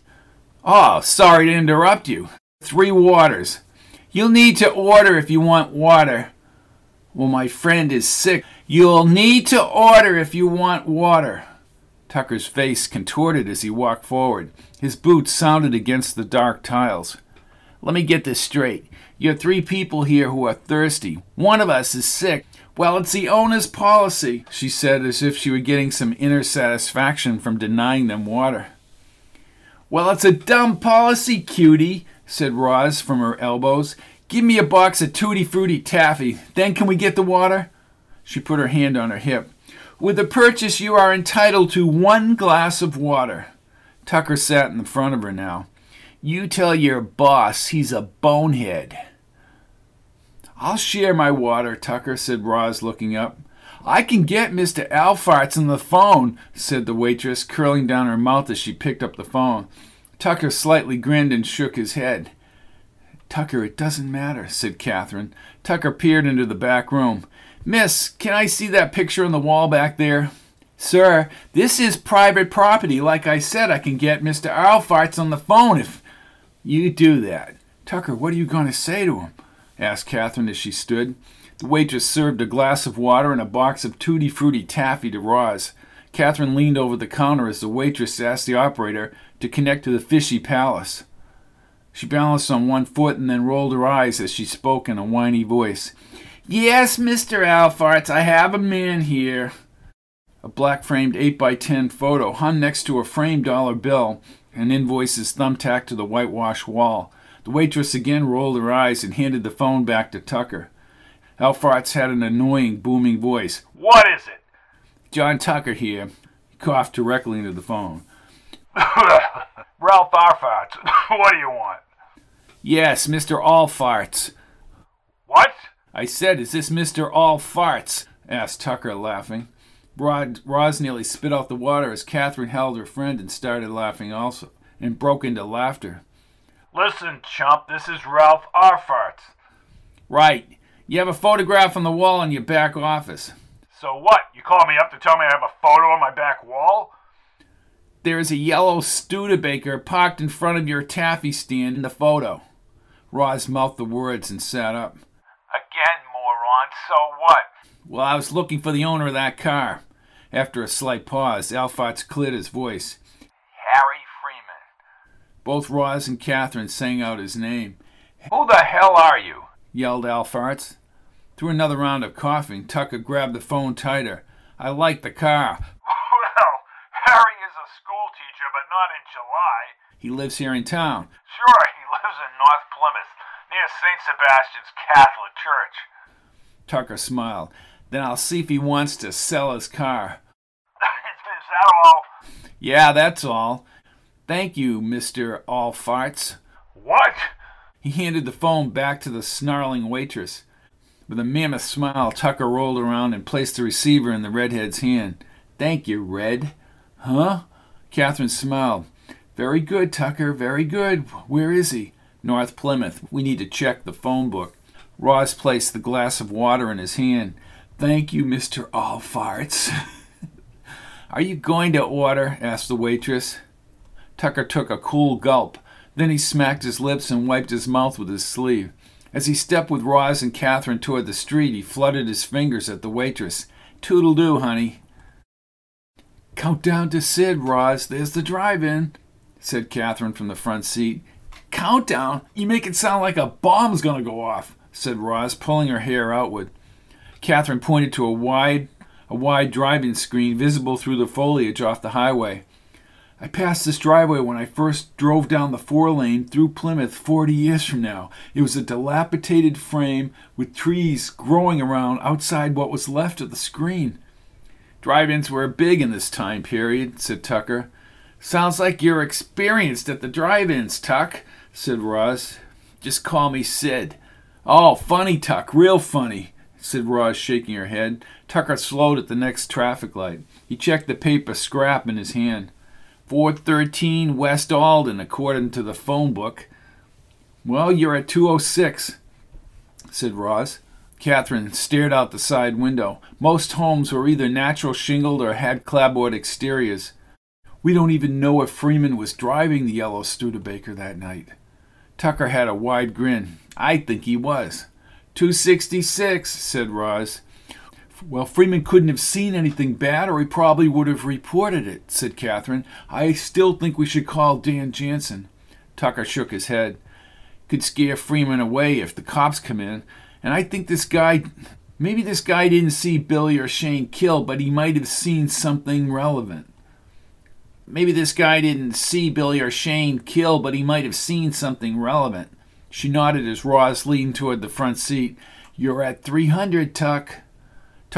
Oh, sorry to interrupt you. Three waters. You'll need to order if you want water. Well, my friend is sick. You'll need to order if you want water. Tucker's face contorted as he walked forward. His boots sounded against the dark tiles. Let me get this straight. You have three people here who are thirsty. One of us is sick. Well, it's the owner's policy, she said as if she were getting some inner satisfaction from denying them water. Well, it's a dumb policy, cutie, said Roz from her elbows. Give me a box of Tutti Frutti taffy. Then can we get the water? She put her hand on her hip. With the purchase, you are entitled to one glass of water. Tucker sat in the front of her now. You tell your boss he's a bonehead. I'll share my water, Tucker, said Roz, looking up. I can get Mr. Alfarts on the phone, said the waitress, curling down her mouth as she picked up the phone. Tucker slightly grinned and shook his head. Tucker, it doesn't matter, said Kathryn. Tucker peered into the back room. Miss, can I see that picture on the wall back there? Sir, this is private property. Like I said, I can get Mr. Alfarts on the phone if you do that. Tucker, what are you going to say to him? Asked Kathryn as she stood. The waitress served a glass of water and a box of tutti frutti taffy to Roz. Kathryn leaned over the counter as the waitress asked the operator to connect to the fishy palace. She balanced on one foot and then rolled her eyes as she spoke in a whiny voice. Yes, Mr. Alfarts, I have a man here. A black framed 8 by 10 photo hung next to a framed dollar bill and invoices thumbtacked to the whitewashed wall. The waitress again rolled her eyes and handed the phone back to Tucker. Alfarts had an annoying, booming voice. What is it? John Tucker here. He coughed directly into the phone. Ralph Alfarts, what do you want? Yes, Mr. Allfarts. What? I said, is this Mr. Allfarts? asked Tucker, laughing. Rod, Roz nearly spit out the water as Kathryn held her friend and started laughing also, and broke into laughter. Listen, chump, this is Ralph Arfarts. Right. You have a photograph on the wall in your back office. So what? You call me up to tell me I have a photo on my back wall? There is a yellow Studebaker parked in front of your taffy stand in the photo. Roz mouthed the words and sat up. Again, moron, so what? Well, I was looking for the owner of that car. After a slight pause, Alfarts cleared his voice. Harry. Both Roz and Kathryn sang out his name. Who the hell are you? yelled Alfarts. Through another round of coughing, Tucker grabbed the phone tighter. I like the car. Well, Harry is a school teacher, but not in July. He lives here in town. Sure, he lives in North Plymouth, near St. Sebastian's Catholic Church. Tucker smiled. Then I'll see if he wants to sell his car. is that all? Yeah, that's all. Thank you, Mr. Allfarts. What? He handed the phone back to the snarling waitress. With a mammoth smile, Tucker rolled around and placed the receiver in the redhead's hand. Thank you, Red. Huh? Kathryn smiled. Very good, Tucker, very good. Where is he? North Plymouth. We need to check the phone book. Roz placed the glass of water in his hand. Thank you, Mr. Allfarts. Are you going to order? asked the waitress. Tucker took a cool gulp. Then he smacked his lips and wiped his mouth with his sleeve. As he stepped with Roz and Kathryn toward the street, he fluttered his fingers at the waitress. Toodle doo, honey. Count down to Sid, Roz. There's the drive in, said Kathryn from the front seat. Countdown? You make it sound like a bomb's gonna go off, said Roz, pulling her hair outward. Kathryn pointed to a wide a wide driving screen visible through the foliage off the highway. I passed this driveway when I first drove down the four lane through Plymouth 40 years from now. It was a dilapidated frame with trees growing around outside what was left of the screen. Drive ins were big in this time period, said Tucker. Sounds like you're experienced at the drive ins, Tuck, said Roz. Just call me Sid. Oh, funny, Tuck, real funny, said Roz, shaking her head. Tucker slowed at the next traffic light. He checked the paper scrap in his hand. 413 West Alden, according to the phone book. Well, you're at 206, said Roz. Kathryn stared out the side window. Most homes were either natural shingled or had clapboard exteriors. We don't even know if Freeman was driving the yellow Studebaker that night. Tucker had a wide grin. I think he was. 266, said Roz. Well, Freeman couldn't have seen anything bad, or he probably would have reported it, said Kathryn. I still think we should call Dan Jansen. Tucker shook his head. Could scare Freeman away if the cops come in. And I think this guy, maybe this guy didn't see Billy or Shane kill, but he might have seen something relevant. Maybe this guy didn't see Billy or Shane kill, but he might have seen something relevant. She nodded as Roz leaned toward the front seat. You're at 300, Tuck.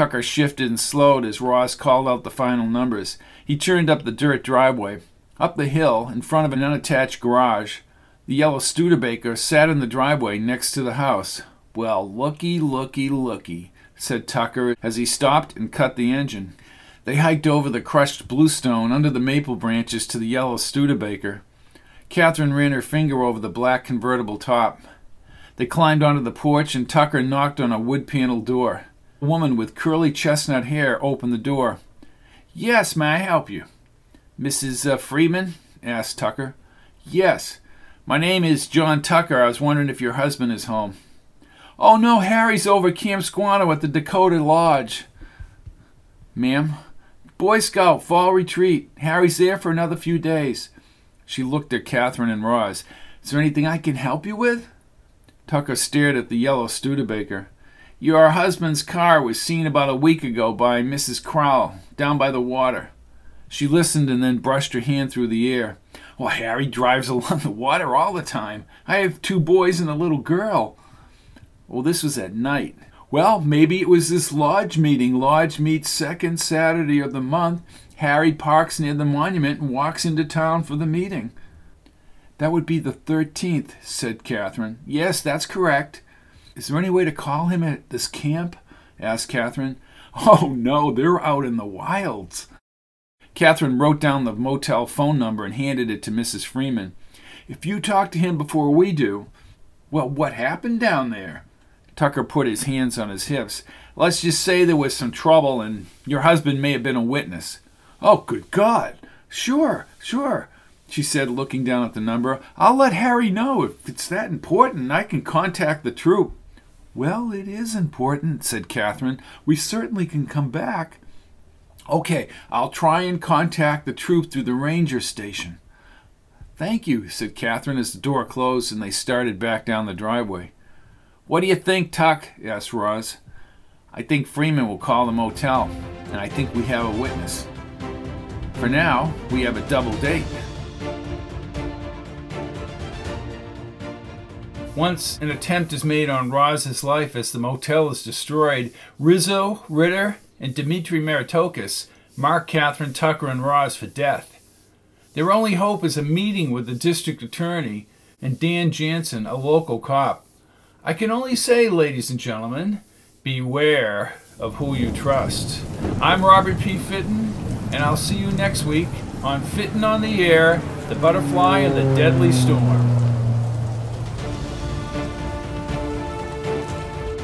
Tucker shifted and slowed as Roz called out the final numbers. He turned up the dirt driveway. Up the hill, in front of an unattached garage, the yellow Studebaker sat in the driveway next to the house. Well, looky, looky, looky, said Tucker as he stopped and cut the engine. They hiked over the crushed bluestone under the maple branches to the yellow Studebaker. Kathryn ran her finger over the black convertible top. They climbed onto the porch and Tucker knocked on a wood paneled door. Woman with curly chestnut hair opened the door. Yes, may I help you? Mrs. Uh, Freeman? asked Tucker. Yes. My name is John Tucker. I was wondering if your husband is home. Oh, no, Harry's over Camp Squanto at the Dakota Lodge. Ma'am? Boy Scout, fall retreat. Harry's there for another few days. She looked at Kathryn and Roz. Is there anything I can help you with? Tucker stared at the yellow Studebaker. Your husband's car was seen about a week ago by Mrs. Crowell down by the water. She listened and then brushed her hand through the air. Well, Harry drives along the water all the time. I have two boys and a little girl. Well, this was at night. Well, maybe it was this lodge meeting. Lodge meets second Saturday of the month. Harry parks near the monument and walks into town for the meeting. That would be the 13th, said Kathryn. Yes, that's correct. Is there any way to call him at this camp? asked Kathryn. Oh, no, they're out in the wilds. Kathryn wrote down the motel phone number and handed it to Mrs. Freeman. If you talk to him before we do, well, what happened down there? Tucker put his hands on his hips. Let's just say there was some trouble and your husband may have been a witness. Oh, good God! Sure, sure, she said, looking down at the number. I'll let Harry know if it's that important. I can contact the troop. Well, it is important, said Kathryn. We certainly can come back. Okay, I'll try and contact the troop through the ranger station. Thank you, said Kathryn as the door closed and they started back down the driveway. What do you think, Tuck? asked Roz. I think Freeman will call the motel, and I think we have a witness. For now, we have a double date. Once an attempt is made on Roz's life as the motel is destroyed, Rizzo, Ridder, and Dmitri Meritokis mark Kathryn Tucker and Roz for death. Their only hope is a meeting with the district attorney and Dan Jansen, a local cop. I can only say, ladies and gentlemen, beware of who you trust. I'm Robert P. Fitton, and I'll see you next week on Fitton on the Air, The Butterfly in the Deadly Storm.